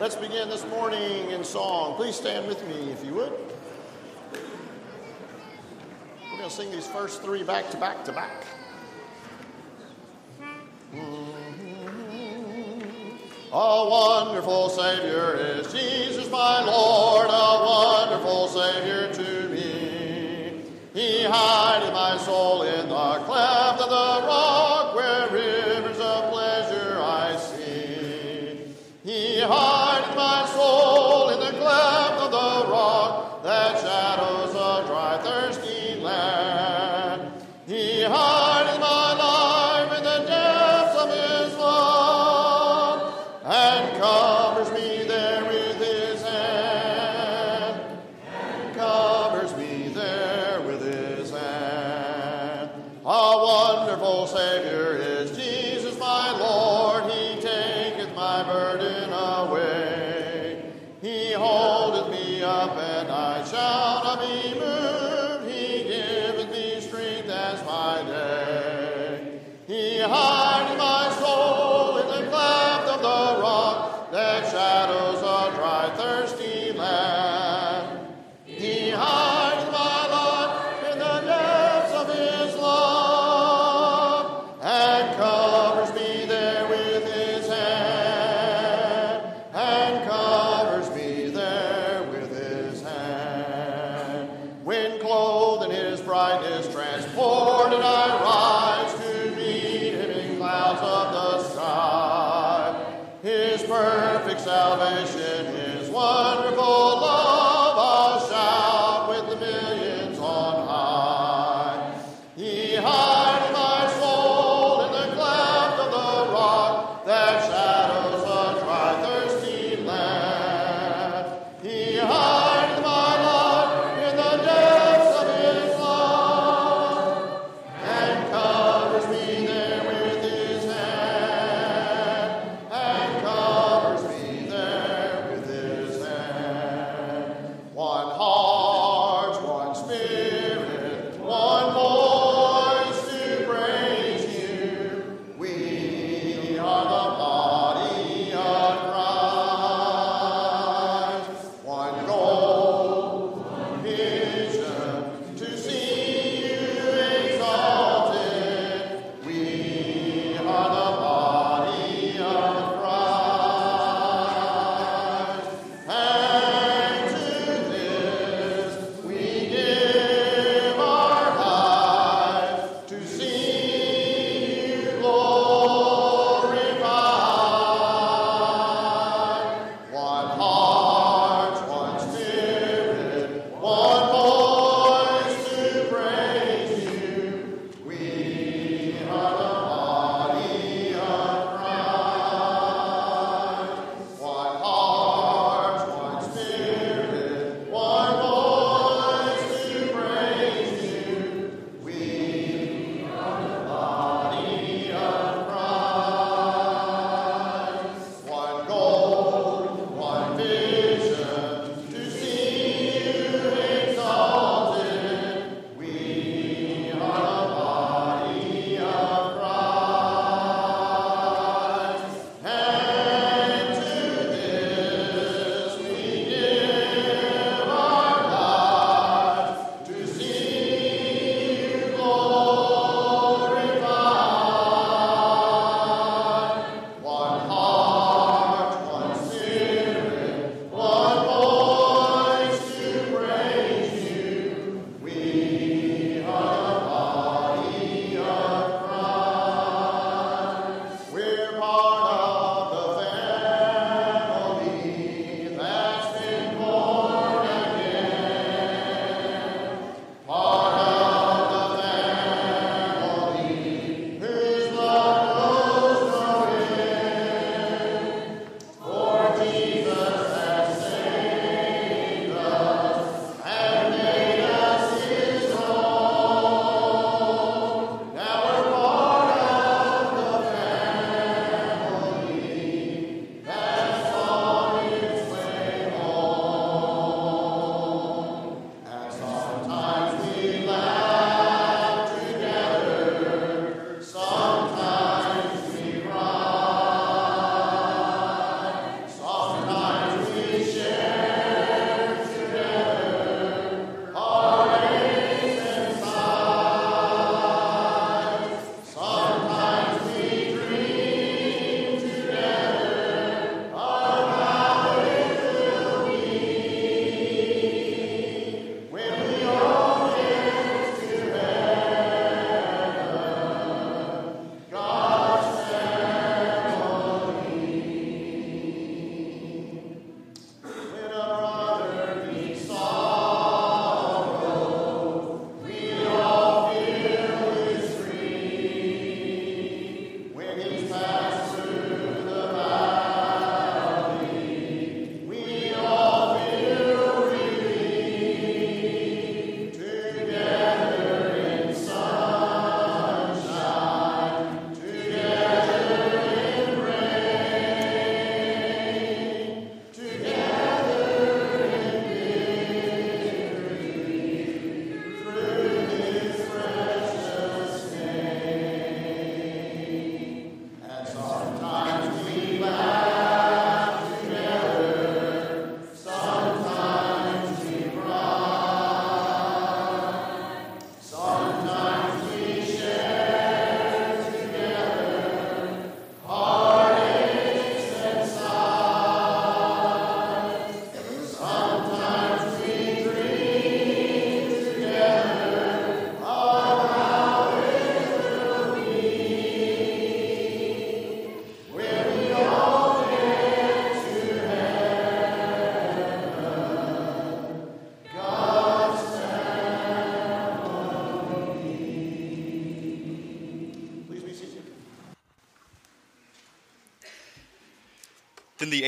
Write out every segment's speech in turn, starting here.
Let's begin this morning in song. Please stand with me if you would. We're going to sing these first three back to back to back. Mm-hmm. A wonderful Savior is Jesus, my Lord.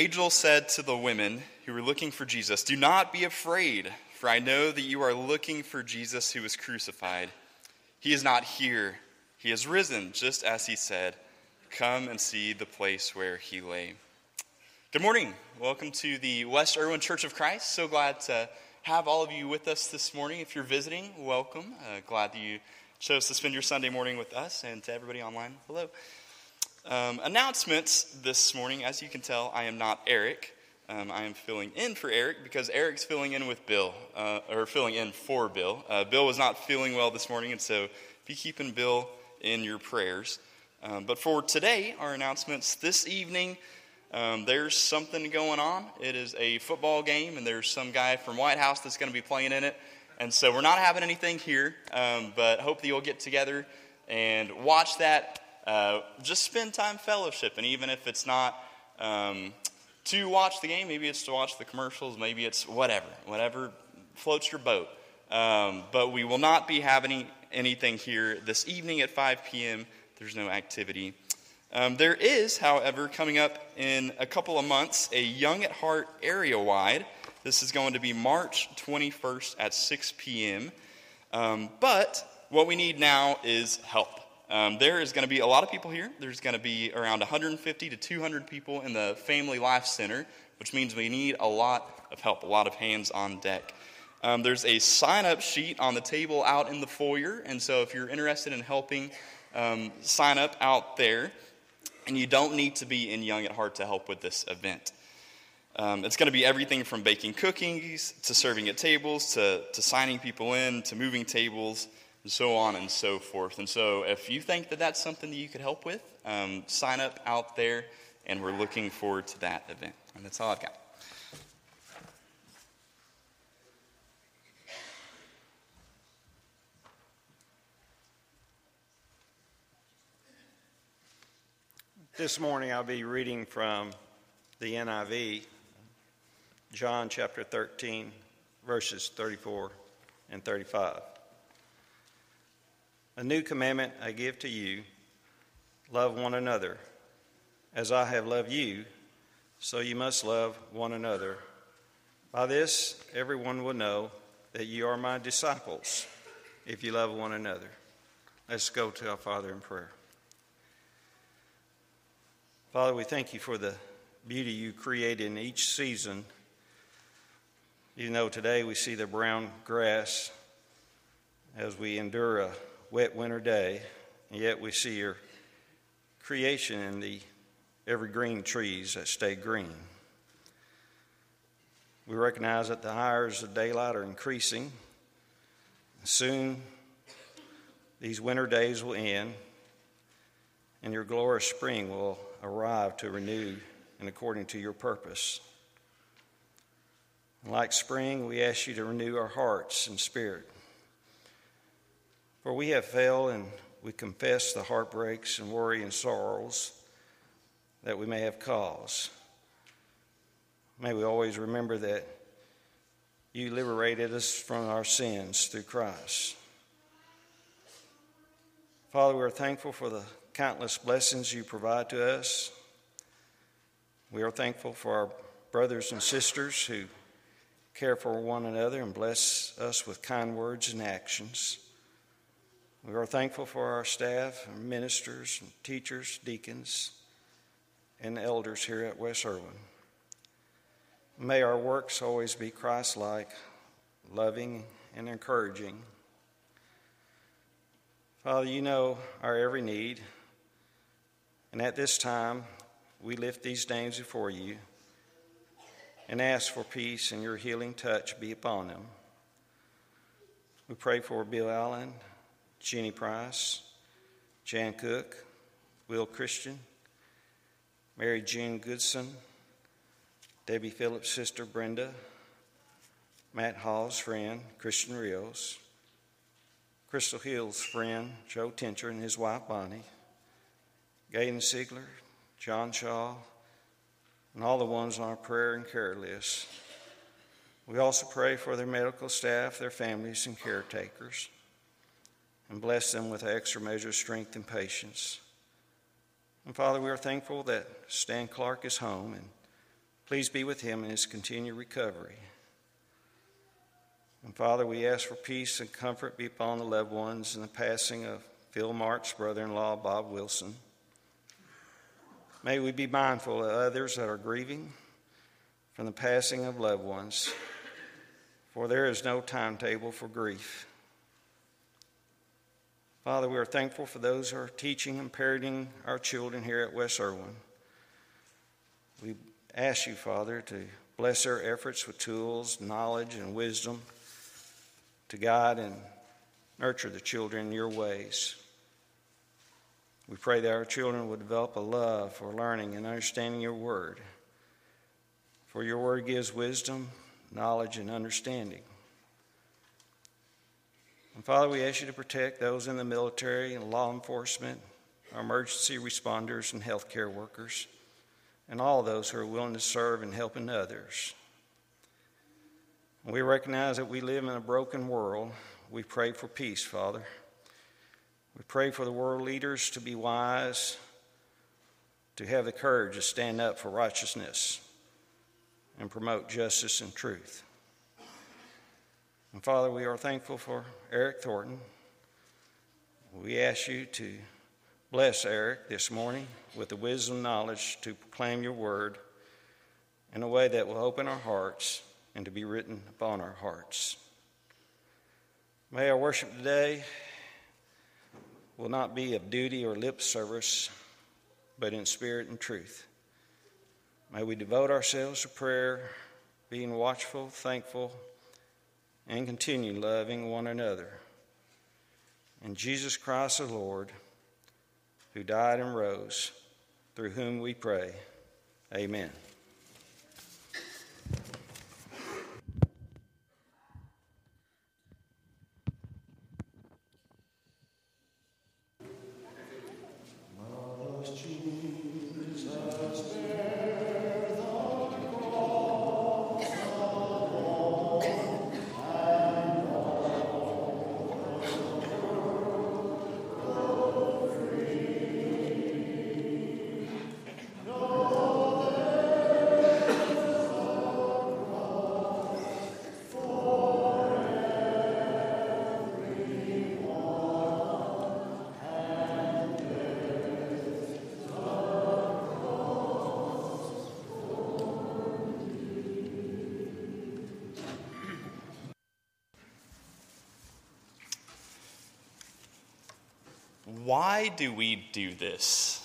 Angel said to the women who were looking for Jesus, Do not be afraid, for I know that you are looking for Jesus who was crucified. He is not here, he has risen, just as he said. Come and see the place where he lay. Good morning. Welcome to the West Erwin Church of Christ. So glad to have all of you with us this morning. If you're visiting, welcome. Uh, glad that you chose to spend your Sunday morning with us, and to everybody online, hello. Um, announcements this morning. As you can tell, I am not Eric. Um, I am filling in for Eric because Eric's filling in with Bill, uh, or filling in for Bill. Uh, Bill was not feeling well this morning, and so be keeping Bill in your prayers. Um, but for today, our announcements this evening, um, there's something going on. It is a football game, and there's some guy from Whitehouse that's going to be playing in it. And so we're not having anything here, um, but hope that you'll get together and watch that. Uh, just spend time fellowship, and even if it's not um, to watch the game, maybe it's to watch the commercials, maybe it's whatever, whatever floats your boat. Um, but we will not be having anything here this evening at 5 p.m. There's no activity. Um, there is, however, coming up in a couple of months, a Young at Heart area wide. This is going to be March 21st at 6 p.m. Um, but what we need now is help. Um, there is going to be a lot of people here. There's going to be around 150 to 200 people in the Family Life Center, which means we need a lot of help, a lot of hands on deck. Um, there's a sign up sheet on the table out in the foyer, and so if you're interested in helping, um, sign up out there. And you don't need to be in Young at Heart to help with this event. Um, it's going to be everything from baking cookies to serving at tables to, to signing people in to moving tables and so on and so forth. And so, if you think that that's something that you could help with, um, sign up out there, and we're looking forward to that event. And that's all I've got. This morning I'll be reading from the NIV, John chapter 13, verses 34 and 35. A new commandment I give to you love one another. As I have loved you, so you must love one another. By this, everyone will know that you are my disciples if you love one another. Let's go to our Father in prayer. Father, we thank you for the beauty you create in each season. Even though today we see the brown grass as we endure a wet winter day, and yet we see your creation in the evergreen trees that stay green. We recognize that the hours of daylight are increasing. Soon, these winter days will end, and your glorious spring will arrive to renew and according to your purpose. Like spring, we ask you to renew our hearts and spirit. For we have failed and we confess the heartbreaks and worry and sorrows that we may have caused. May we always remember that you liberated us from our sins through Christ. Father, we are thankful for the countless blessings you provide to us. We are thankful for our brothers and sisters who care for one another and bless us with kind words and actions. We are thankful for our staff and ministers teachers, deacons, and elders here at West Erwin. May our works always be Christ like, loving, and encouraging. Father, you know our every need. And at this time, we lift these names before you and ask for peace and your healing touch be upon them. We pray for Bill Allen, Jenny Price, Jan Cook, Will Christian, Mary Jean Goodson, Debbie Phillips' sister Brenda, Matt Hall's friend Christian Rios, Crystal Hill's friend Joe Tincher and his wife Bonnie. Gayden Siegler, John Shaw, and all the ones on our prayer and care list. We also pray for their medical staff, their families, and caretakers, and bless them with extra measure of strength and patience. And Father, we are thankful that Stan Clark is home, and Please be with him in his continued recovery. And Father, we ask for peace and comfort be upon the loved ones in the passing of Phil Mark's brother in law, Bob Wilson. May we be mindful of others that are grieving from the passing of loved ones, for there is no timetable for grief. Father, we are thankful for those who are teaching and parenting our children here at West Erwin. We ask you, Father, to bless their efforts with tools, knowledge, and wisdom to guide and nurture the children in your ways. We pray that our children would develop a love for learning and understanding your word. For your word gives wisdom, knowledge, and understanding. And Father, we ask you to protect those in the military and law enforcement, our emergency responders and healthcare workers, and all those who are willing to serve and helping others. We recognize that we live in a broken world. We pray for peace, Father. We pray for the world leaders to be wise, to have the courage to stand up for righteousness and promote justice and truth. And Father, we are thankful for Eric Thornton. We ask you to bless Eric this morning with the wisdom and knowledge to proclaim your word in a way that will open our hearts and to be written upon our hearts. May our worship today will not be of duty or lip service, but in spirit and truth. May we devote ourselves to prayer, being watchful, thankful, and continue loving one another. And Jesus Christ the Lord, who died and rose, through whom we pray. Amen. Why do we do this?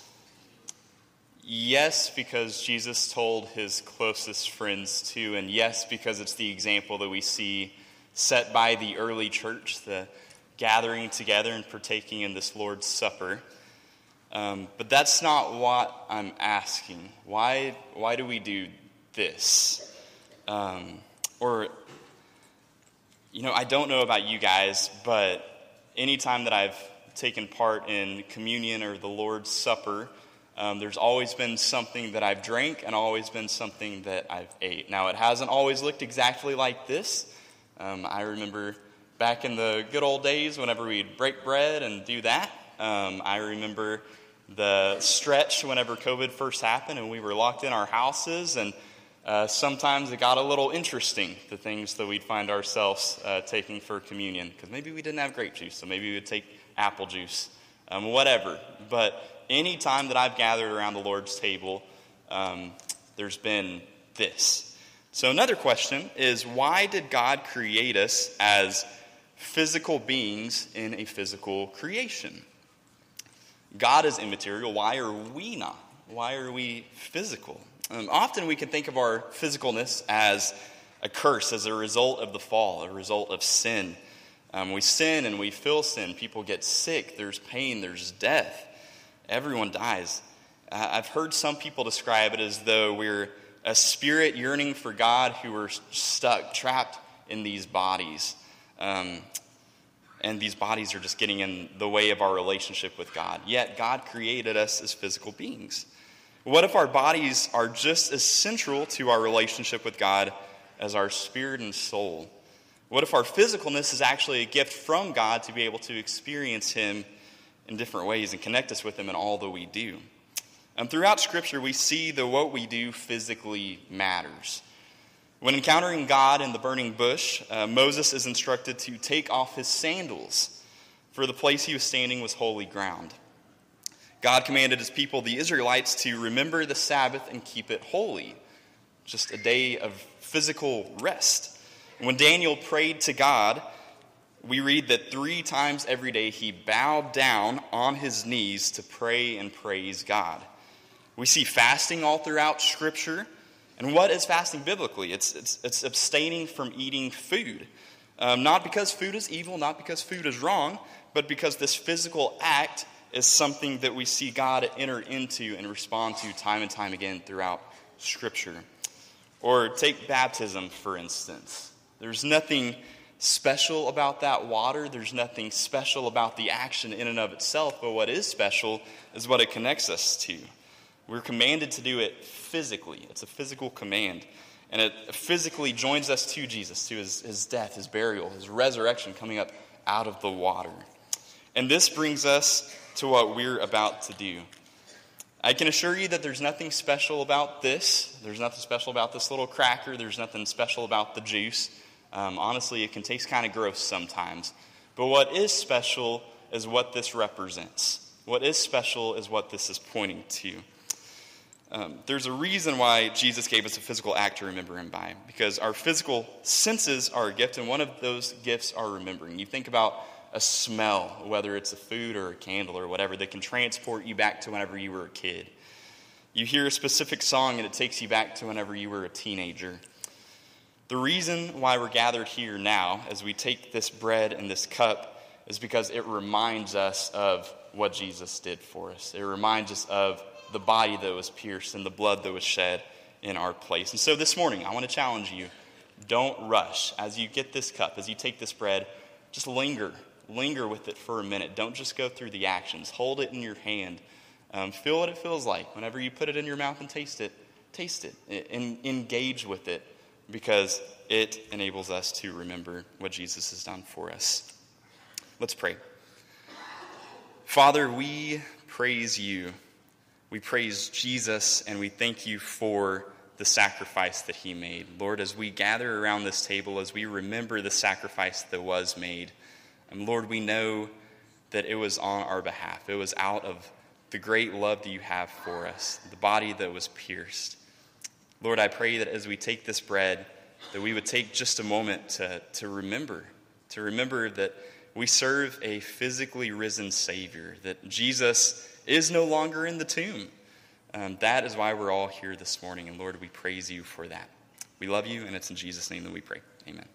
Yes, because Jesus told his closest friends to, and yes, because it's the example that we see set by the early church, the gathering together and partaking in this Lord's Supper. Um, but that's not what I'm asking. Why, why do we do this? Um, or, you know, I don't know about you guys, but anytime that I've taken part in communion or the Lord's Supper, um, there's always been something that I've drank and always been something that I've ate. Now, it hasn't always looked exactly like this. Um, I remember back in the good old days whenever we'd break bread and do that. Um, I remember the stretch whenever COVID first happened and we were locked in our houses and uh, sometimes it got a little interesting, the things that we'd find ourselves uh, taking for communion. Because maybe we didn't have grape juice, so maybe we would take apple juice, um, whatever. But any time that I've gathered around the Lord's table, um, there's been this. So, another question is why did God create us as physical beings in a physical creation? God is immaterial. Why are we not? Why are we physical? Um, often we can think of our physicalness as a curse, as a result of the fall, a result of sin. Um, we sin and we feel sin. People get sick. There's pain. There's death. Everyone dies. I've heard some people describe it as though we're a spirit yearning for God who are stuck, trapped in these bodies. Um, and these bodies are just getting in the way of our relationship with God. Yet, God created us as physical beings. What if our bodies are just as central to our relationship with God as our spirit and soul? What if our physicalness is actually a gift from God to be able to experience Him in different ways and connect us with Him in all that we do? And throughout Scripture, we see that what we do physically matters. When encountering God in the burning bush, uh, Moses is instructed to take off his sandals, for the place he was standing was holy ground. God commanded his people, the Israelites, to remember the Sabbath and keep it holy, just a day of physical rest. When Daniel prayed to God, we read that three times every day he bowed down on his knees to pray and praise God. We see fasting all throughout Scripture. And what is fasting biblically? It's, it's, it's abstaining from eating food. Um, not because food is evil, not because food is wrong, but because this physical act is something that we see God enter into and respond to time and time again throughout Scripture. Or take baptism, for instance. There's nothing special about that water, there's nothing special about the action in and of itself, but what is special is what it connects us to. We're commanded to do it physically, it's a physical command. And it physically joins us to Jesus, to his, his death, his burial, his resurrection coming up out of the water. And this brings us to what we're about to do. I can assure you that there's nothing special about this. There's nothing special about this little cracker. There's nothing special about the juice. Um, honestly, it can taste kind of gross sometimes. But what is special is what this represents. What is special is what this is pointing to. Um, there's a reason why Jesus gave us a physical act to remember him by, because our physical senses are a gift, and one of those gifts are remembering. You think about a smell, whether it's a food or a candle or whatever, that can transport you back to whenever you were a kid. You hear a specific song and it takes you back to whenever you were a teenager. The reason why we're gathered here now, as we take this bread and this cup, is because it reminds us of what Jesus did for us. It reminds us of the body that was pierced and the blood that was shed in our place. And so this morning, I want to challenge you don't rush. As you get this cup, as you take this bread, just linger linger with it for a minute. Don't just go through the actions. Hold it in your hand. Um, feel what it feels like. Whenever you put it in your mouth and taste it, taste it and engage with it because it enables us to remember what Jesus has done for us. Let's pray. Father, we praise you. We praise Jesus and we thank you for the sacrifice that he made. Lord, as we gather around this table, as we remember the sacrifice that was made, and Lord, we know that it was on our behalf. It was out of the great love that you have for us, the body that was pierced. Lord, I pray that as we take this bread, that we would take just a moment to, to remember, to remember that we serve a physically risen Savior, that Jesus is no longer in the tomb. Um, that is why we're all here this morning. And Lord, we praise you for that. We love you, and it's in Jesus' name that we pray. Amen.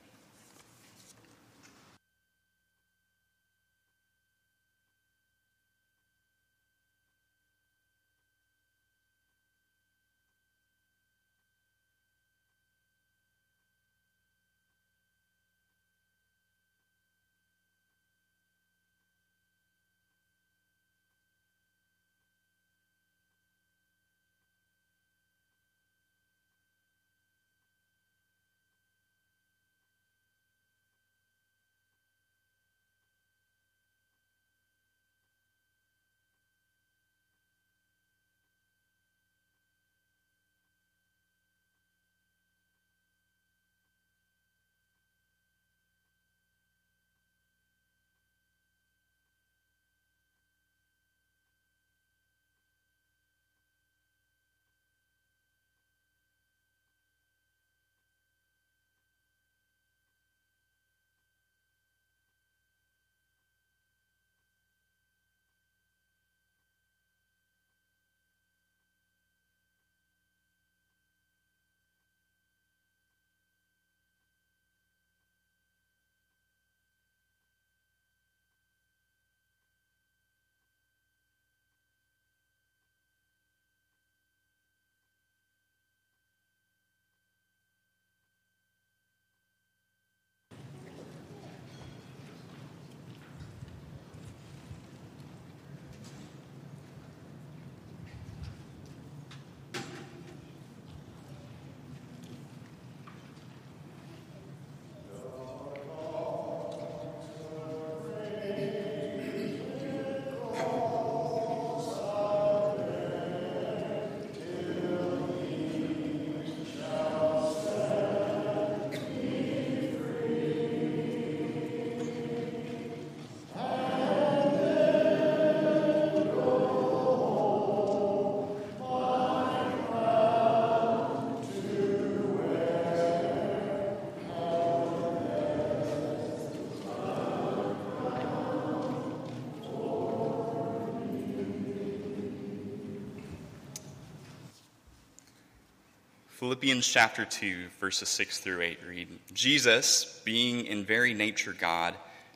Philippians chapter 2, verses 6 through 8 read Jesus, being in very nature God,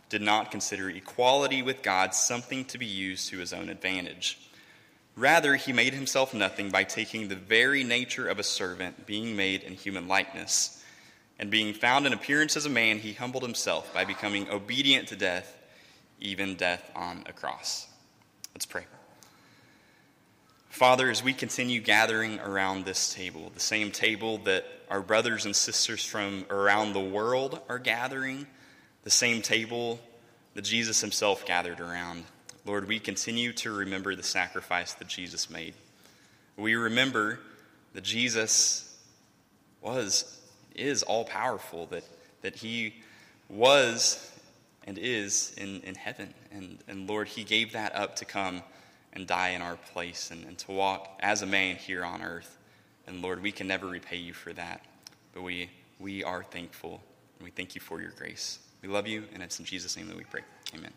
did not consider equality with God something to be used to his own advantage. Rather, he made himself nothing by taking the very nature of a servant, being made in human likeness. And being found in appearance as a man, he humbled himself by becoming obedient to death, even death on a cross. Let's pray. Father, as we continue gathering around this table, the same table that our brothers and sisters from around the world are gathering, the same table that Jesus himself gathered around, Lord, we continue to remember the sacrifice that Jesus made. We remember that Jesus was, is all powerful, that, that he was and is in, in heaven. And, and Lord, he gave that up to come and die in our place and, and to walk as a man here on earth. And Lord, we can never repay you for that, but we, we are thankful and we thank you for your grace. We love you, and it's in Jesus' name that we pray. Amen.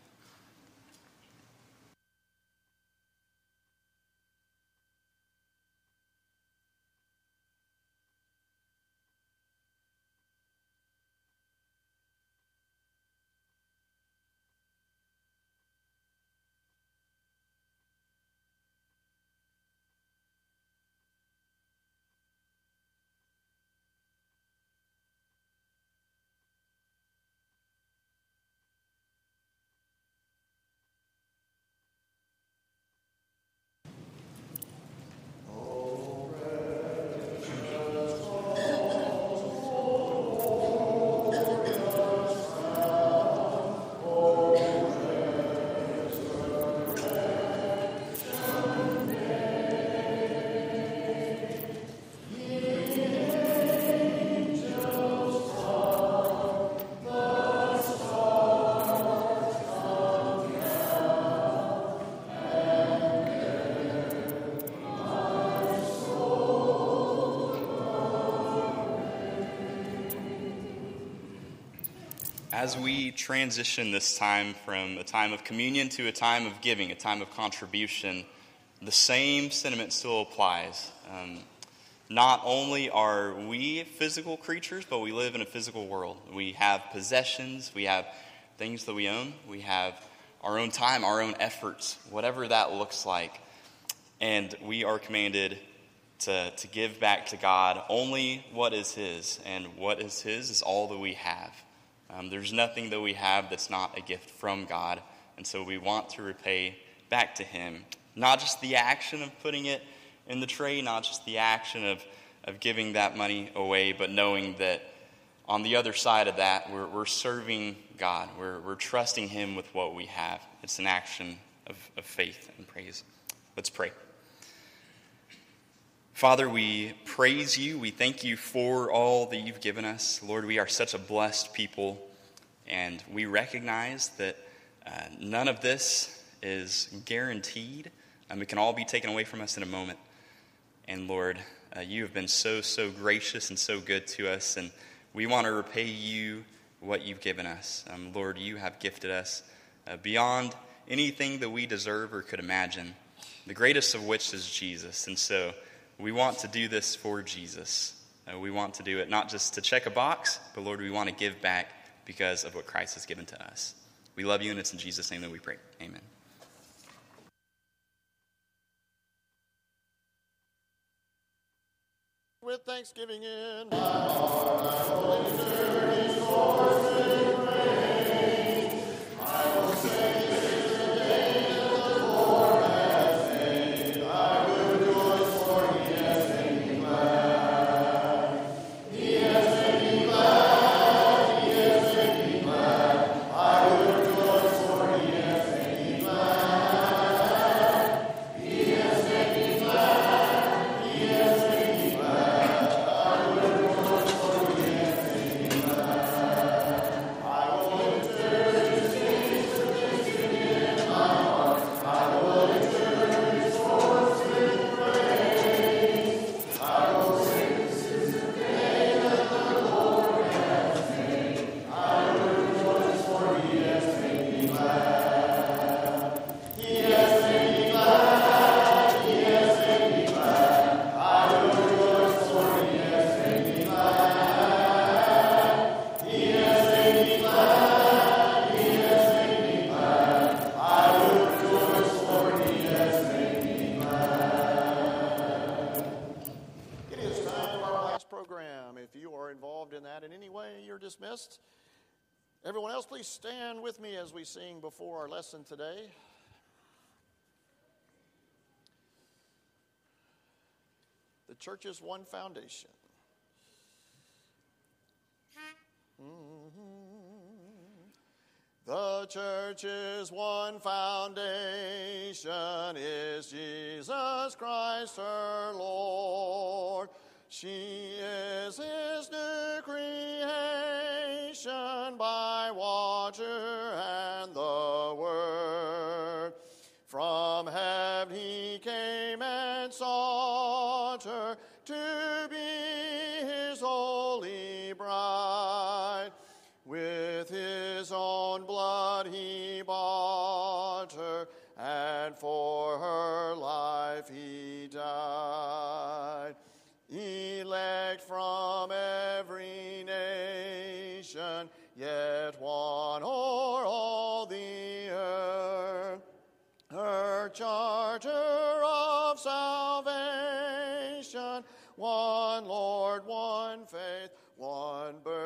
As we transition this time from a time of communion to a time of giving, a time of contribution, the same sentiment still applies. Um, not only are we physical creatures, but we live in a physical world. We have possessions, we have things that we own, we have our own time, our own efforts, whatever that looks like. And we are commanded to, to give back to God only what is His. And what is His is all that we have. Um, there's nothing that we have that's not a gift from God. And so we want to repay back to Him. Not just the action of putting it in the tray, not just the action of, of giving that money away, but knowing that on the other side of that, we're, we're serving God. We're, we're trusting Him with what we have. It's an action of, of faith and praise. Let's pray. Father, we praise you. We thank you for all that you've given us. Lord, we are such a blessed people, and we recognize that uh, none of this is guaranteed, and it can all be taken away from us in a moment. And Lord, uh, you have been so, so gracious and so good to us, and we want to repay you what you've given us. Um, Lord, you have gifted us uh, beyond anything that we deserve or could imagine, the greatest of which is Jesus. And so, we want to do this for Jesus. Uh, we want to do it not just to check a box, but Lord, we want to give back because of what Christ has given to us. We love you, and it's in Jesus' name that we pray. Amen. With thanksgiving in before our lesson today. The church's one foundation. Mm-hmm. The church's one foundation is Jesus Christ her Lord. She is his new creation by water one Lord, one faith, one birth.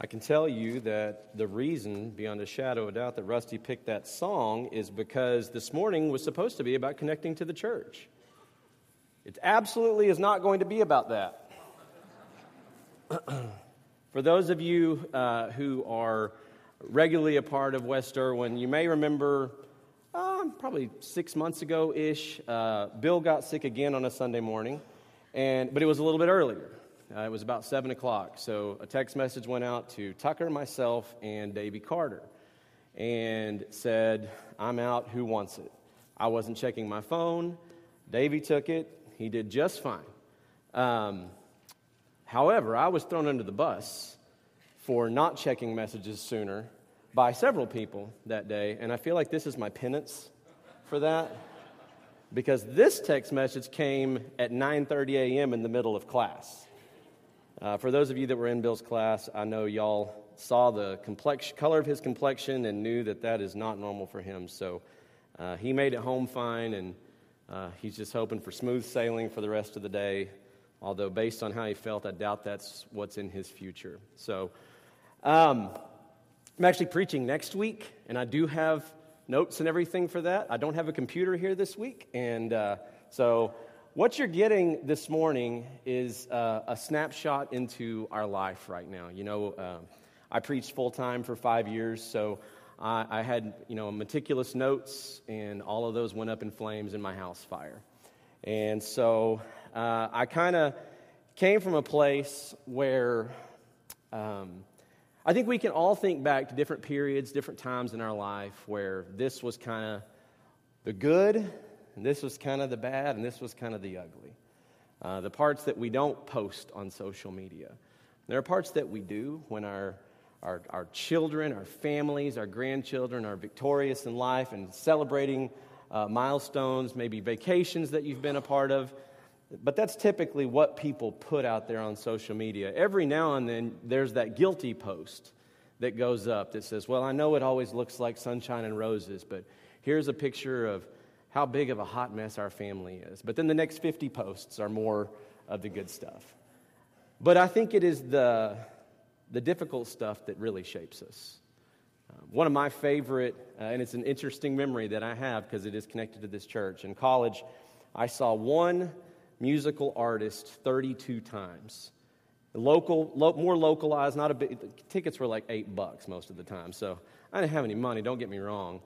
I can tell you that the reason, beyond a shadow of doubt, that Rusty picked that song is because this morning was supposed to be about connecting to the church. It absolutely is not going to be about that. For those of you uh, who are regularly a part of West Erwin, you may remember uh, probably six months ago ish, uh, Bill got sick again on a Sunday morning, and, but it was a little bit earlier. Uh, it was about 7 o'clock. So a text message went out to Tucker, myself, and Davy Carter and said, I'm out. Who wants it? I wasn't checking my phone. Davy took it. He did just fine. Um, however, I was thrown under the bus for not checking messages sooner by several people that day, and I feel like this is my penance for that because this text message came at 9:30 a.m. in the middle of class. Uh, for those of you that were in Bill's class, I know y'all saw the complex, color of his complexion and knew that that is not normal for him. So uh, he made it home fine, and uh, he's just hoping for smooth sailing for the rest of the day. Although, based on how he felt, I doubt that's what's in his future. So, um, I'm actually preaching next week, and I do have notes and everything for that. I don't have a computer here this week, and uh, so what you're getting this morning is uh, a snapshot into our life right now. You know, uh, I preached full time for five years, so I, I, had you know meticulous notes, and all of those went up in flames in my house fire. And so uh, I kind of came from a place where um, I think we can all think back to different periods, different times in our life where this was kind of the good and this was kind of the bad, and this was kind of the ugly. Uh, the parts that we don't post on social media. There are parts that we do when our, our, our children, our families, our grandchildren are victorious in life and celebrating uh, milestones, maybe vacations that you've been a part of. But that's typically what people put out there on social media. Every now and then, there's that guilty post that goes up that says, Well, I know it always looks like sunshine and roses, but here's a picture of how big of a hot mess our family is. But then the next 50 posts are more of the good stuff. But I think it is the, the difficult stuff that really shapes us. Uh, one of my favorite, uh, and it's an interesting memory that I have because it is connected to this church. In college, I saw one musical artist 32 times. Local, lo- more localized, not a big, tickets were like eight bucks most of the time. So I didn't have any money, don't get me wrong.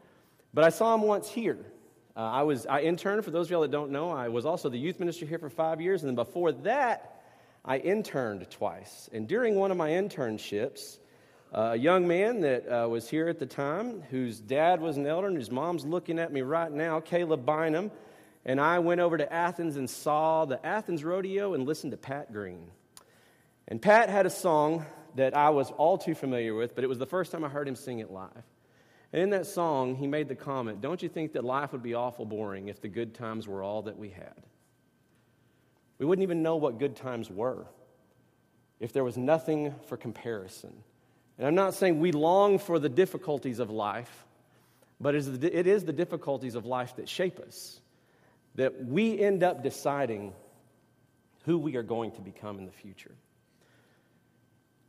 But I saw him once here. Uh, I was, I interned, for those of y'all that don't know, I was also the youth minister here for five years. And then before that, I interned twice. And during one of my internships, uh, a young man that uh, was here at the time, whose dad was an elder and whose mom's looking at me right now, Caleb Bynum, and I went over to Athens and saw the Athens Rodeo and listened to Pat Green. And Pat had a song that I was all too familiar with, but it was the first time I heard him sing it live. And in that song, he made the comment Don't you think that life would be awful boring if the good times were all that we had? We wouldn't even know what good times were if there was nothing for comparison. And I'm not saying we long for the difficulties of life, but it is the difficulties of life that shape us that we end up deciding who we are going to become in the future.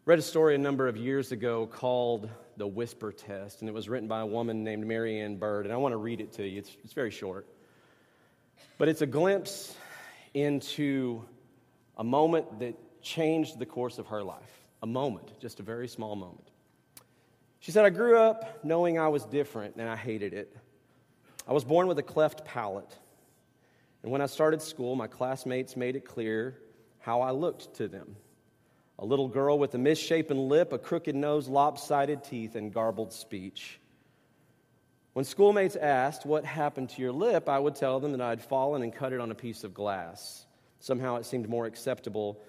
Read a story a number of years ago called The Whisper Test, and it was written by a woman named Mary Ann Bird, and I want to read it to you. It's, it's very short. But it's a glimpse into a moment that changed the course of her life. A moment, just a very small moment. She said, I grew up knowing I was different, and I hated it. I was born with a cleft palate. And when I started school, my classmates made it clear how I looked to them a little girl with a misshapen lip, a crooked nose, lopsided teeth, and garbled speech. When schoolmates asked what happened to your lip, I would tell them that I had fallen and cut it on a piece of glass. Somehow it seemed more acceptable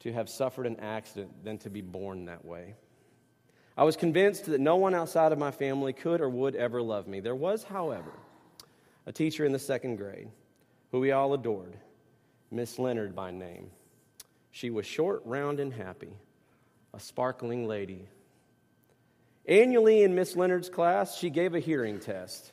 to have suffered an accident than to be born that way. I was convinced that no one outside of my family could or would ever love me. There was, however, a teacher in the second grade who we all adored, Miss Leonard by name. She was short, round, and happy, a sparkling lady. Annually in Miss Leonard's class, she gave a hearing test.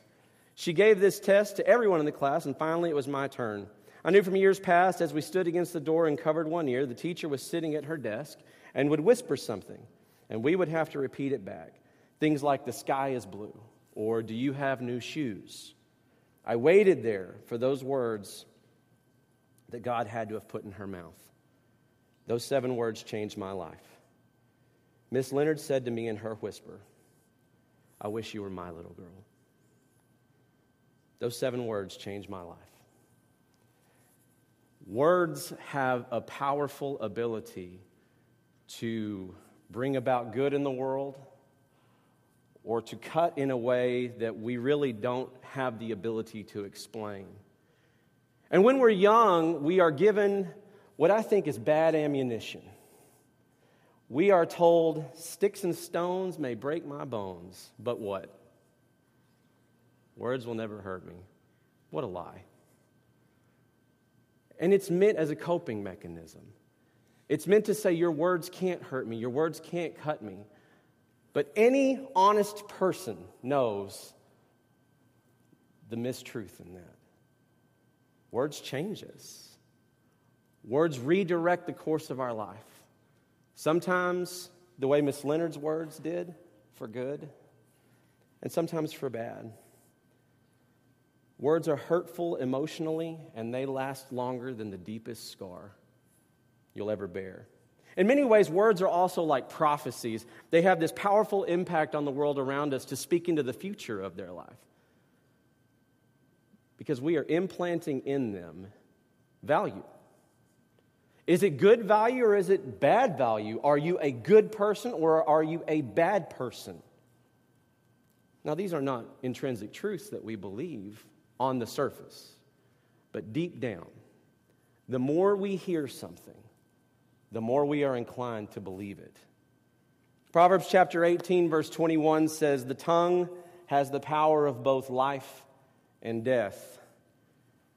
She gave this test to everyone in the class, and finally it was my turn. I knew from years past, as we stood against the door and covered one ear, the teacher was sitting at her desk and would whisper something, and we would have to repeat it back. Things like, the sky is blue, or do you have new shoes? I waited there for those words that God had to have put in her mouth. Those seven words changed my life. Miss Leonard said to me in her whisper, I wish you were my little girl. Those seven words changed my life. Words have a powerful ability to bring about good in the world or to cut in a way that we really don't have the ability to explain. And when we're young, we are given what I think is bad ammunition. We are told, sticks and stones may break my bones, but what? Words will never hurt me. What a lie. And it's meant as a coping mechanism. It's meant to say, Your words can't hurt me, your words can't cut me. But any honest person knows the mistruth in that. Words change us. Words redirect the course of our life. Sometimes the way Miss Leonard's words did, for good, and sometimes for bad. Words are hurtful emotionally, and they last longer than the deepest scar you'll ever bear. In many ways, words are also like prophecies. They have this powerful impact on the world around us to speak into the future of their life. Because we are implanting in them value. Is it good value or is it bad value? Are you a good person or are you a bad person? Now, these are not intrinsic truths that we believe on the surface, but deep down, the more we hear something, the more we are inclined to believe it. Proverbs chapter 18, verse 21 says, The tongue has the power of both life and death.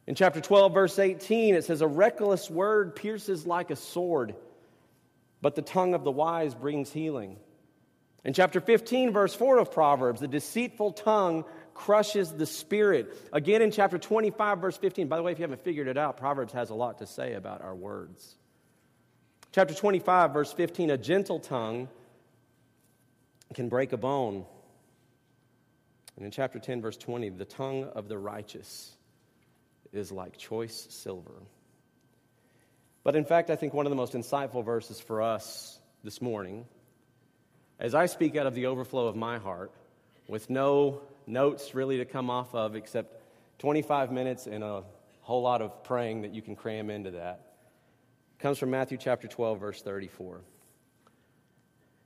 In chapter 12, verse 18, it says, A reckless word pierces like a sword, but the tongue of the wise brings healing. In chapter 15, verse 4 of Proverbs, the deceitful tongue crushes the spirit. Again in chapter 25, verse 15. By the way, if you haven't figured it out, Proverbs has a lot to say about our words. Chapter 25, verse 15 A gentle tongue can break a bone, And in chapter 10, verse 20, the tongue of the righteous is like choice silver. But in fact, I think one of the most insightful verses for us this morning, as I speak out of the overflow of my heart, with no notes really to come off of except 25 minutes and a whole lot of praying that you can cram into that, comes from Matthew chapter 12, verse 34.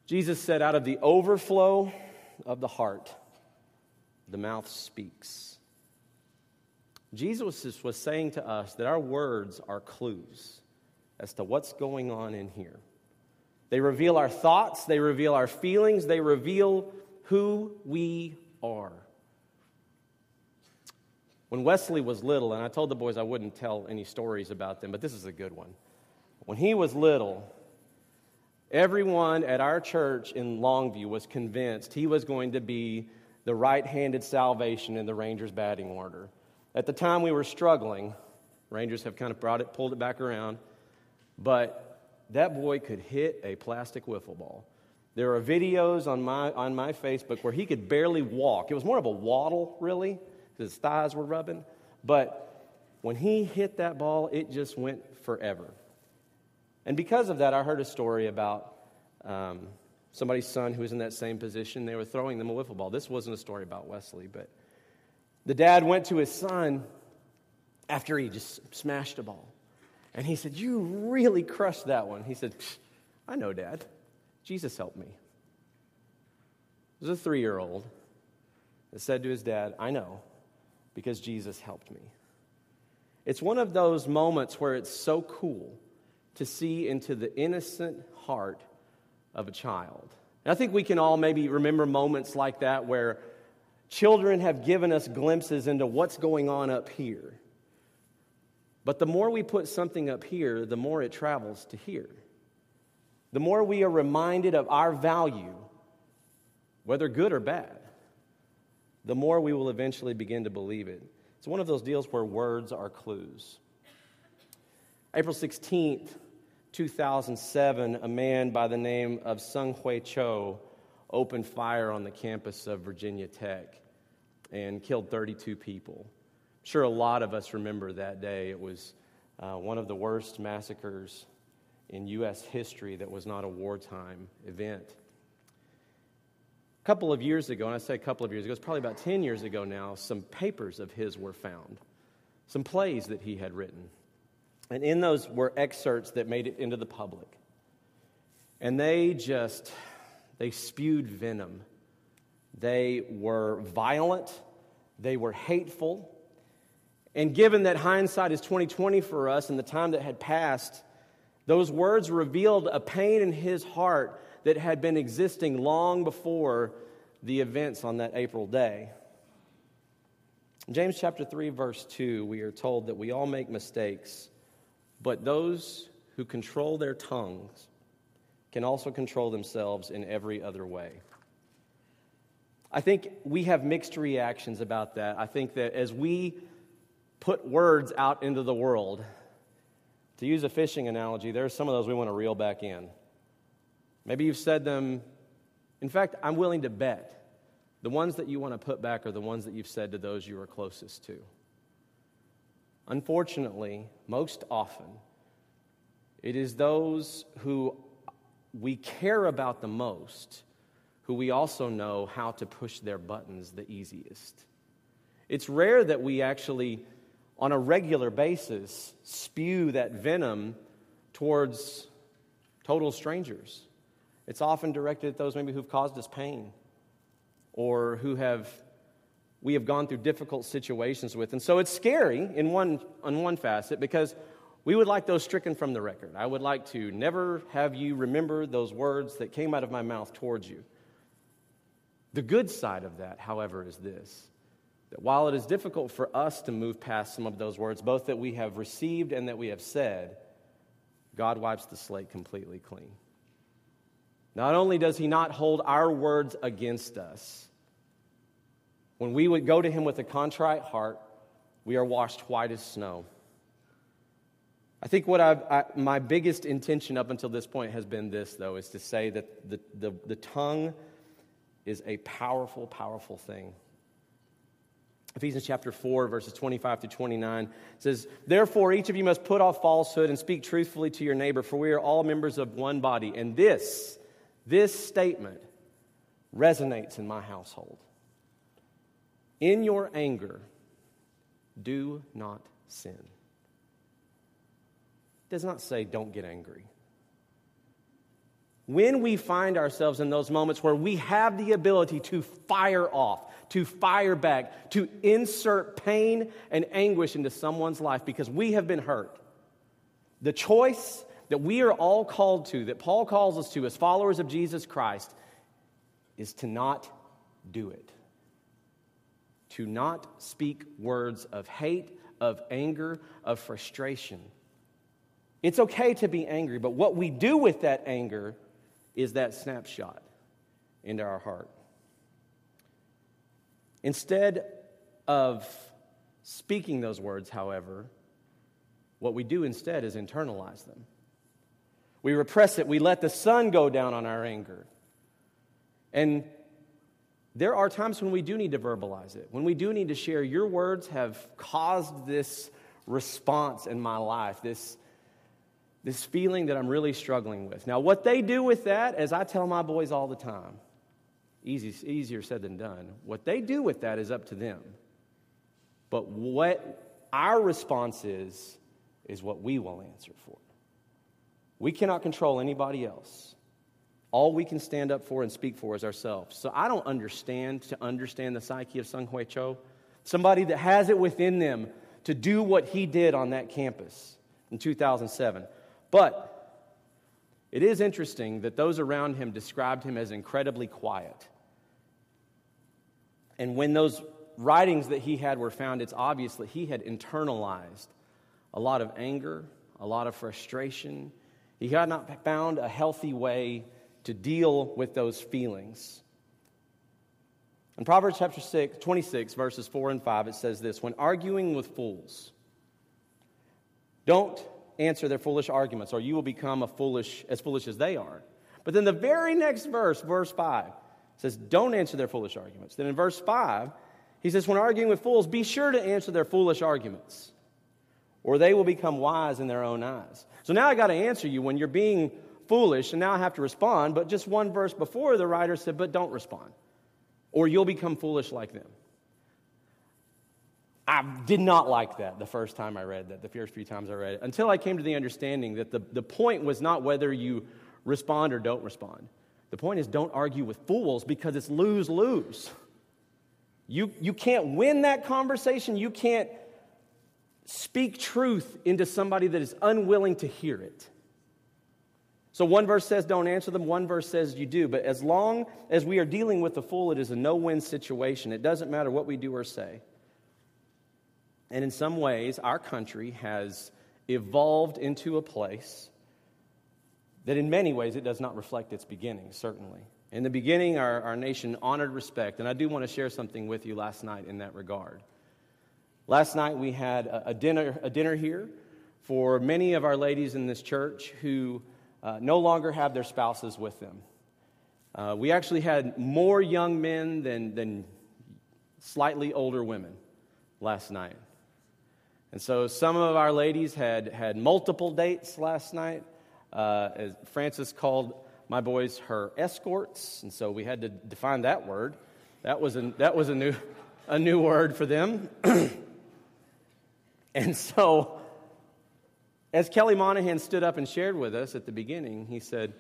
Jesus said, Out of the overflow of the heart, the mouth speaks. Jesus was saying to us that our words are clues as to what's going on in here. They reveal our thoughts, they reveal our feelings, they reveal who we are. When Wesley was little, and I told the boys I wouldn't tell any stories about them, but this is a good one. When he was little, everyone at our church in Longview was convinced he was going to be the right handed salvation in the Rangers batting order. At the time we were struggling, Rangers have kind of brought it, pulled it back around, but that boy could hit a plastic wiffle ball. There are videos on my, on my Facebook where he could barely walk. It was more of a waddle, really, his thighs were rubbing. But when he hit that ball, it just went forever. And because of that, I heard a story about um, somebody's son who was in that same position. They were throwing them a wiffle ball. This wasn't a story about Wesley, but the dad went to his son after he just smashed a ball. And he said, You really crushed that one. He said, I know, Dad. Jesus helped me. There's a three year old that said to his dad, I know, because Jesus helped me. It's one of those moments where it's so cool to see into the innocent heart of a child. And I think we can all maybe remember moments like that where children have given us glimpses into what's going on up here. But the more we put something up here, the more it travels to here. The more we are reminded of our value, whether good or bad, the more we will eventually begin to believe it. It's one of those deals where words are clues. April 16th, 2007, a man by the name of Seung-Hui Cho opened fire on the campus of Virginia Tech and killed 32 people. I'm sure a lot of us remember that day. It was uh, one of the worst massacres in U.S. history that was not a wartime event. A couple of years ago, and I say a couple of years ago, it's probably about 10 years ago now, some papers of his were found, some plays that he had written. And in those were excerpts that made it into the public. And they just, they spewed venom. They were violent. They were hateful. And given that hindsight is 2020 for us and the time that had passed, those words revealed a pain in his heart that had been existing long before the events on that April day. In James chapter 3 verse 2, we are told that we all make mistakes, but those who control their tongues can also control themselves in every other way. I think we have mixed reactions about that. I think that as we put words out into the world, to use a fishing analogy, there's some of those we want to reel back in. Maybe you've said them. In fact, I'm willing to bet the ones that you want to put back are the ones that you've said to those you are closest to. Unfortunately, most often, it is those who we care about the most who we also know how to push their buttons the easiest. It's rare that we actually on a regular basis spew that venom towards total strangers. It's often directed at those maybe who've caused us pain or who have we have gone through difficult situations with. And so it's scary in one on one facet because we would like those stricken from the record. I would like to never have you remember those words that came out of my mouth towards you. The good side of that, however, is this that while it is difficult for us to move past some of those words, both that we have received and that we have said, God wipes the slate completely clean. Not only does He not hold our words against us, when we would go to Him with a contrite heart, we are washed white as snow. I think what I've, I, my biggest intention up until this point has been this, though, is to say that the, the, the tongue is a powerful, powerful thing. Ephesians chapter 4, verses 25 to 29 says, Therefore, each of you must put off falsehood and speak truthfully to your neighbor, for we are all members of one body. And this, this statement resonates in my household. In your anger, do not sin. Does not say don't get angry. When we find ourselves in those moments where we have the ability to fire off, to fire back, to insert pain and anguish into someone's life because we have been hurt, the choice that we are all called to, that Paul calls us to as followers of Jesus Christ, is to not do it. To not speak words of hate, of anger, of frustration. It's okay to be angry, but what we do with that anger is that snapshot into our heart. Instead of speaking those words, however, what we do instead is internalize them. We repress it, we let the sun go down on our anger. And there are times when we do need to verbalize it, when we do need to share, your words have caused this response in my life, this, this feeling that I'm really struggling with. Now, what they do with that, as I tell my boys all the time, easy, easier said than done. What they do with that is up to them. But what our response is, is what we will answer for. We cannot control anybody else. All we can stand up for and speak for is ourselves. So I don't understand to understand the psyche of Seung-Hui Cho, somebody that has it within them to do what he did on that campus in 2007. But it is interesting that those around him described him as incredibly quiet. And when those writings that he had were found, it's obvious that he had internalized a lot of anger, a lot of frustration. He had not found a healthy way to deal with those feelings. In Proverbs chapter 6, 26, verses 4 and 5, it says this When arguing with fools, don't answer their foolish arguments, or you will become a foolish, as foolish as they are. But then the very next verse, verse 5, says, Don't answer their foolish arguments. Then in verse 5, he says, When arguing with fools, be sure to answer their foolish arguments, or they will become wise in their own eyes. So now I got to answer you when you're being foolish, and now I have to respond. But just one verse before, the writer said, But don't respond, or you'll become foolish like them. I did not like that the first time I read that, the first few times I read it, until I came to the understanding that the, the point was not whether you respond or don't respond. The point is, don't argue with fools because it's lose lose. You, you can't win that conversation. You can't speak truth into somebody that is unwilling to hear it. So one verse says don't answer them, one verse says you do. But as long as we are dealing with the fool, it is a no win situation. It doesn't matter what we do or say. And in some ways, our country has evolved into a place that, in many ways, it does not reflect its beginning, certainly. In the beginning, our, our nation honored respect, and I do want to share something with you last night in that regard. Last night, we had a, a dinner, a dinner here for many of our ladies in this church who uh, no longer have their spouses with them. Uh, we actually had more young men than, than slightly older women last night. And so some of our ladies had, had multiple dates last night. Uh, Frances called my boys her escorts, and so we had to define that word. That was a, that was a, new, a new word for them. and so as Kelly Monahan stood up and shared with us at the beginning, he said,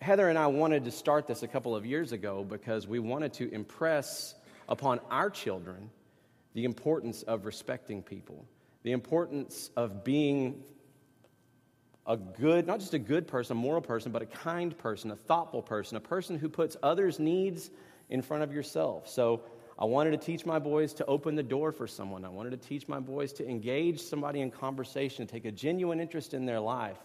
Heather and I wanted to start this a couple of years ago because we wanted to impress upon our children the importance of respecting people, the importance of being a good, not just a good person, a moral person, but a kind person, a thoughtful person, a person who puts others' needs in front of yourself. So I wanted to teach my boys to open the door for someone. I wanted to teach my boys to engage somebody in conversation, take a genuine interest in their life.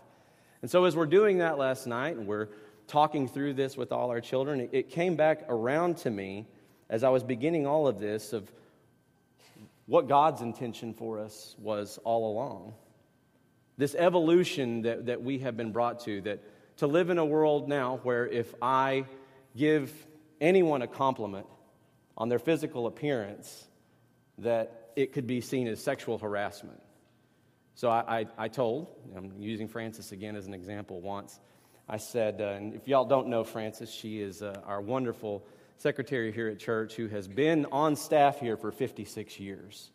And so, as we're doing that last night, and we're talking through this with all our children, it came back around to me as I was beginning all of this of what God's intention for us was all along. This evolution that, that we have been brought to, that to live in a world now where if I give anyone a compliment, on their physical appearance that it could be seen as sexual harassment. So I, I, I told, I'm using Frances again as an example once, I said, uh, and if y'all don't know Frances, she is uh, our wonderful secretary here at church who has been on staff here for 56 years.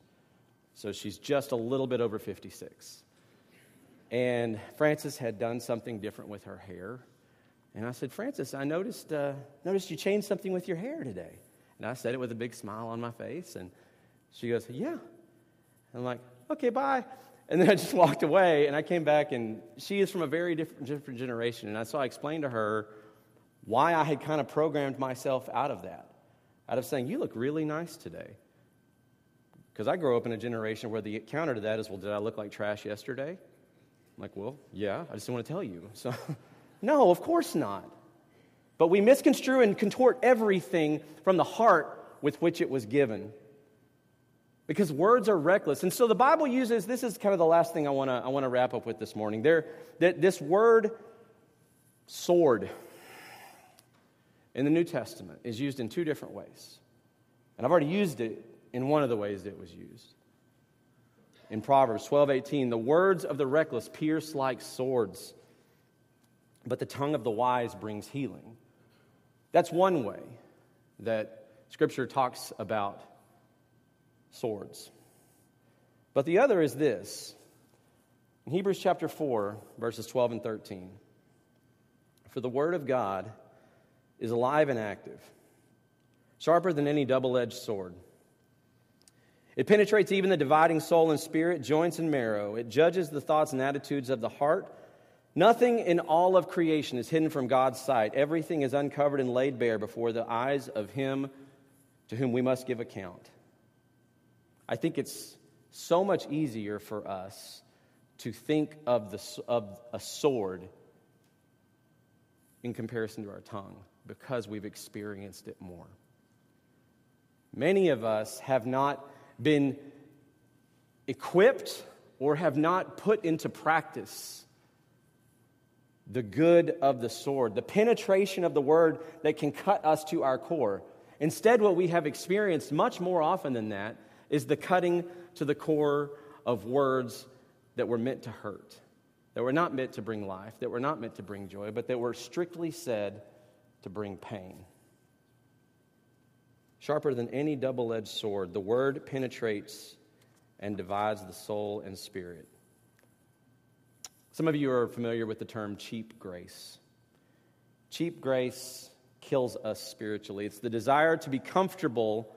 So she's just a little bit over 56. And Frances had done something different with her hair. And I said, Frances, I noticed, uh, noticed you changed something with your hair today. And I said it with a big smile on my face. And she goes, Yeah. And I'm like, Okay, bye. And then I just walked away. And I came back, and she is from a very different, different generation. And so I explained to her why I had kind of programmed myself out of that, out of saying, You look really nice today. Because I grew up in a generation where the counter to that is, Well, did I look like trash yesterday? I'm like, Well, yeah, I just want to tell you. So, no, of course not. But we misconstrue and contort everything from the heart with which it was given. Because words are reckless. And so the Bible uses this is kind of the last thing I want to I want to wrap up with this morning. There that this word sword in the New Testament is used in two different ways. And I've already used it in one of the ways it was used. In Proverbs 12:18, the words of the reckless pierce like swords, but the tongue of the wise brings healing. That's one way that Scripture talks about swords. But the other is this in Hebrews chapter 4, verses 12 and 13. For the word of God is alive and active, sharper than any double edged sword. It penetrates even the dividing soul and spirit, joints and marrow. It judges the thoughts and attitudes of the heart. Nothing in all of creation is hidden from God's sight. Everything is uncovered and laid bare before the eyes of Him to whom we must give account. I think it's so much easier for us to think of, the, of a sword in comparison to our tongue because we've experienced it more. Many of us have not been equipped or have not put into practice the good of the sword, the penetration of the word that can cut us to our core. Instead, what we have experienced much more often than that is the cutting to the core of words that were meant to hurt, that were not meant to bring life, that were not meant to bring joy, but that were strictly said to bring pain. Sharper than any double edged sword, the word penetrates and divides the soul and spirit some of you are familiar with the term cheap grace. Cheap grace kills us spiritually. It's the desire to be comfortable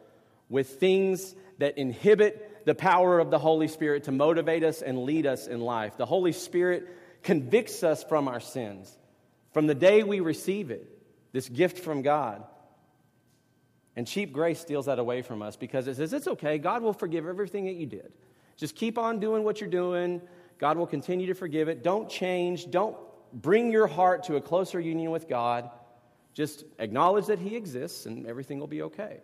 with things that inhibit the power of the Holy Spirit to motivate us and lead us in life. The Holy Spirit convicts us from our sins from the day we receive it, this gift from God. And cheap grace steals that away from us because it says, it's okay, God will forgive everything that you did. Just keep on doing what you're doing. God will continue to forgive it. Don't change. Don't bring your heart to a closer union with God. Just acknowledge that He exists and everything will be okay.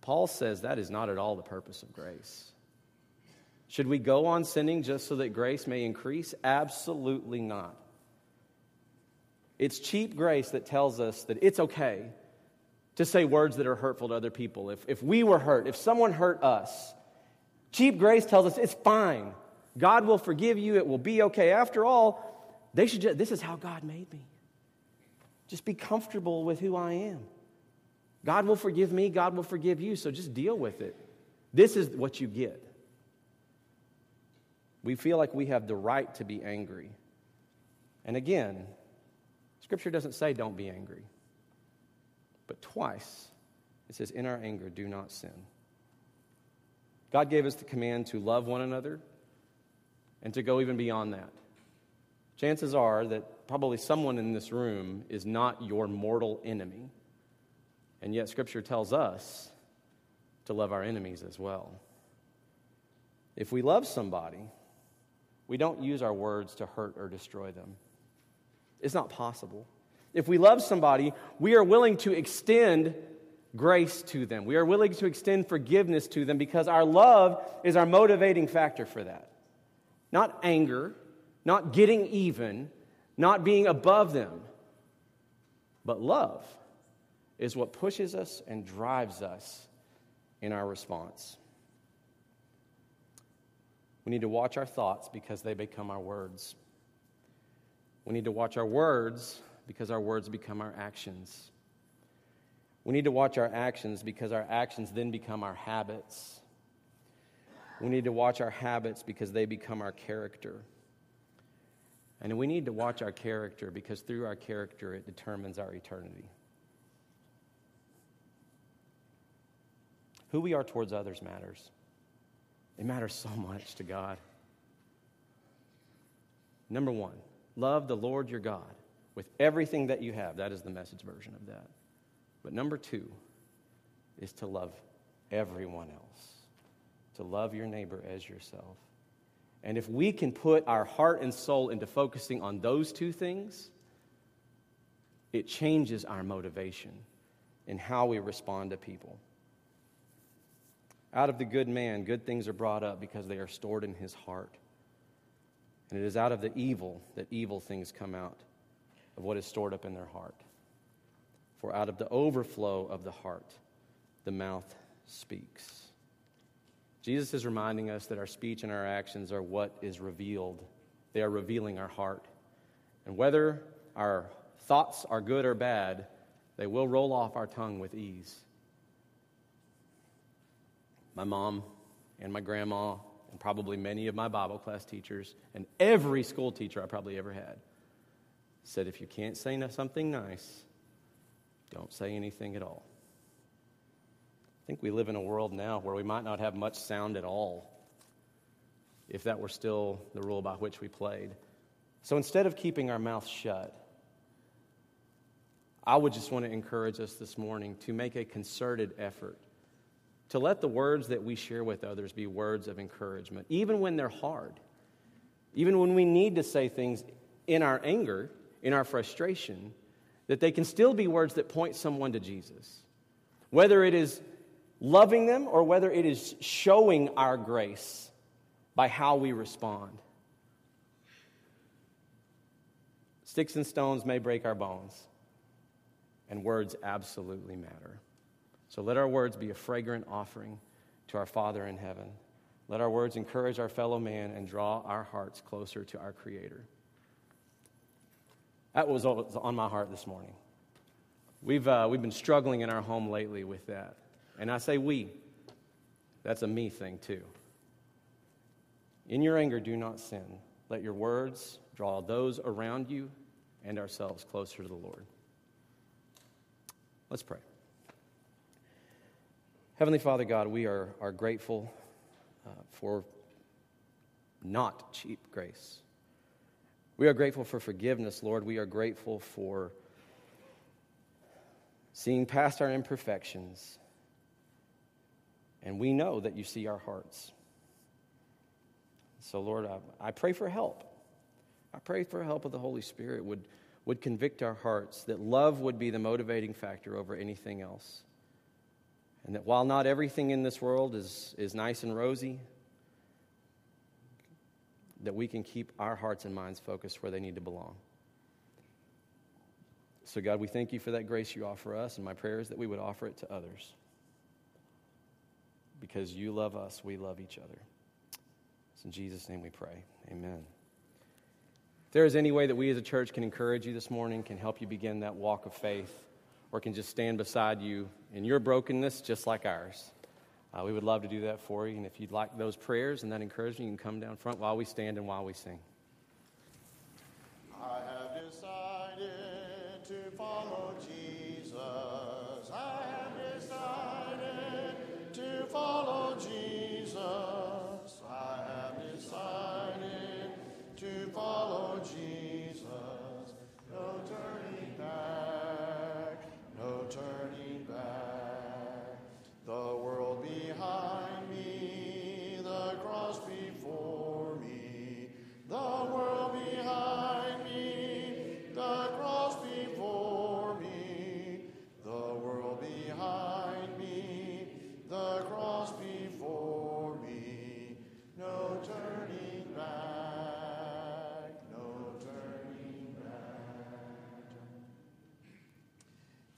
Paul says that is not at all the purpose of grace. Should we go on sinning just so that grace may increase? Absolutely not. It's cheap grace that tells us that it's okay to say words that are hurtful to other people. If, if we were hurt, if someone hurt us, cheap grace tells us it's fine. God will forgive you. It will be okay. After all, they should just, this is how God made me. Just be comfortable with who I am. God will forgive me. God will forgive you. So just deal with it. This is what you get. We feel like we have the right to be angry. And again, Scripture doesn't say don't be angry. But twice it says, in our anger, do not sin. God gave us the command to love one another and to go even beyond that. Chances are that probably someone in this room is not your mortal enemy. And yet, Scripture tells us to love our enemies as well. If we love somebody, we don't use our words to hurt or destroy them. It's not possible. If we love somebody, we are willing to extend grace to them. We are willing to extend forgiveness to them because our love is our motivating factor for that not anger, not getting even, not being above them, but love is what pushes us and drives us in our response. We need to watch our thoughts because they become our words. We need to watch our words because our words become our actions. We need to watch our actions because our actions then become our habits. We need to watch our habits because they become our character. And we need to watch our character because through our character it determines our eternity. Who we are towards others matters. It matters so much to God. Number one, love the Lord your God with everything that you have. That is the message version of that. But number two is to love everyone else, to love your neighbor as yourself. And if we can put our heart and soul into focusing on those two things, it changes our motivation in how we respond to people. Out of the good man, good things are brought up because they are stored in his heart. And it is out of the evil that evil things come out of what is stored up in their heart. For out of the overflow of the heart, the mouth speaks. Jesus is reminding us that our speech and our actions are what is revealed. They are revealing our heart. And whether our thoughts are good or bad, they will roll off our tongue with ease my mom and my grandma, and probably many of my Bible class teachers, and every school teacher I probably ever had said if you can't say something nice, don't say anything at all. I think we live in a world now where we might not have much sound at all if that were still the rule by which we played. So instead of keeping our mouth shut, I would just want to encourage us this morning to make a concerted effort to let the words that we share with others be words of encouragement, even when they're hard, even when we need to say things in our anger, in our frustration, that they can still be words that point someone to Jesus. Whether it is loving them or whether it is showing our grace by how we respond. Sticks and stones may break our bones, and words absolutely matter. So let our words be a fragrant offering to our Father in heaven. Let our words encourage our fellow man and draw our hearts closer to our Creator. That was on my heart this morning. We've, uh, we've been struggling in our home lately with that. And I say we, that's a me thing too. In your anger, do not sin. Let your words draw those around you and ourselves closer to the Lord. Let's pray. Heavenly Father God, we are, are grateful uh, for not cheap grace. We are grateful for forgiveness, Lord. We are grateful for seeing past our imperfections. And we know that you see our hearts. So, Lord, I, I pray for help. I pray for help of the Holy Spirit would, would convict our hearts, that love would be the motivating factor over anything else. And that while not everything in this world is, is nice and rosy, that we can keep our hearts and minds focused where they need to belong. So, God, we thank you for that grace you offer us, and my prayer is that we would offer it to others. Because you love us, we love each other. It's in Jesus' name we pray. Amen. If there is any way that we as a church can encourage you this morning, can help you begin that walk of faith, or can just stand beside you in your brokenness just like ours. Uh, we would love to do that for you. And if you'd like those prayers and that encouragement, you can come down front while we stand and while we sing.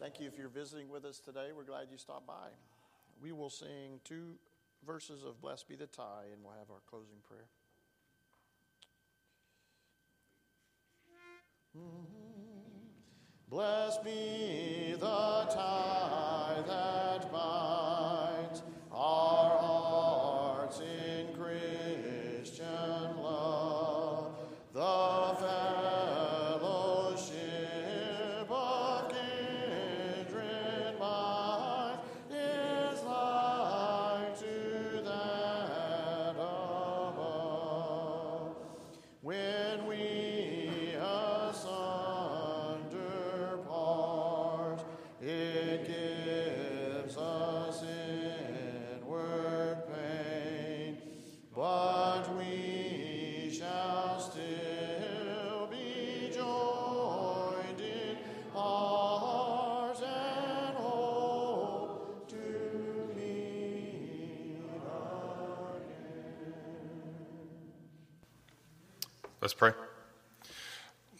Thank you if you're visiting with us today. We're glad you stopped by. We will sing two verses of Blessed Be the Tie, and we'll have our closing prayer. Mm-hmm. Blessed be the tie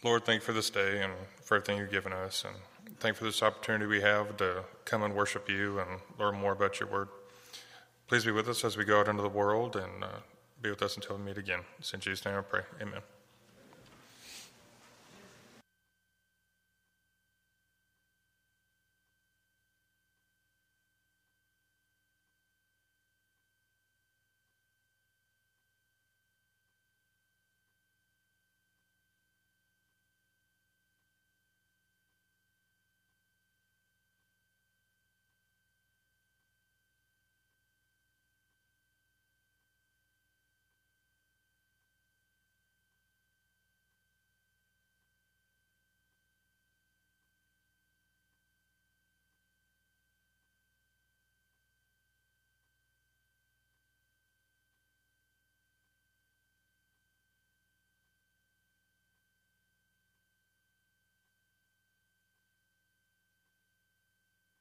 Lord, thank you for this day and for everything you've given us. And thank you for this opportunity we have to come and worship you and learn more about your word. Please be with us as we go out into the world and uh, be with us until we meet again. It's in Jesus' name I pray. Amen.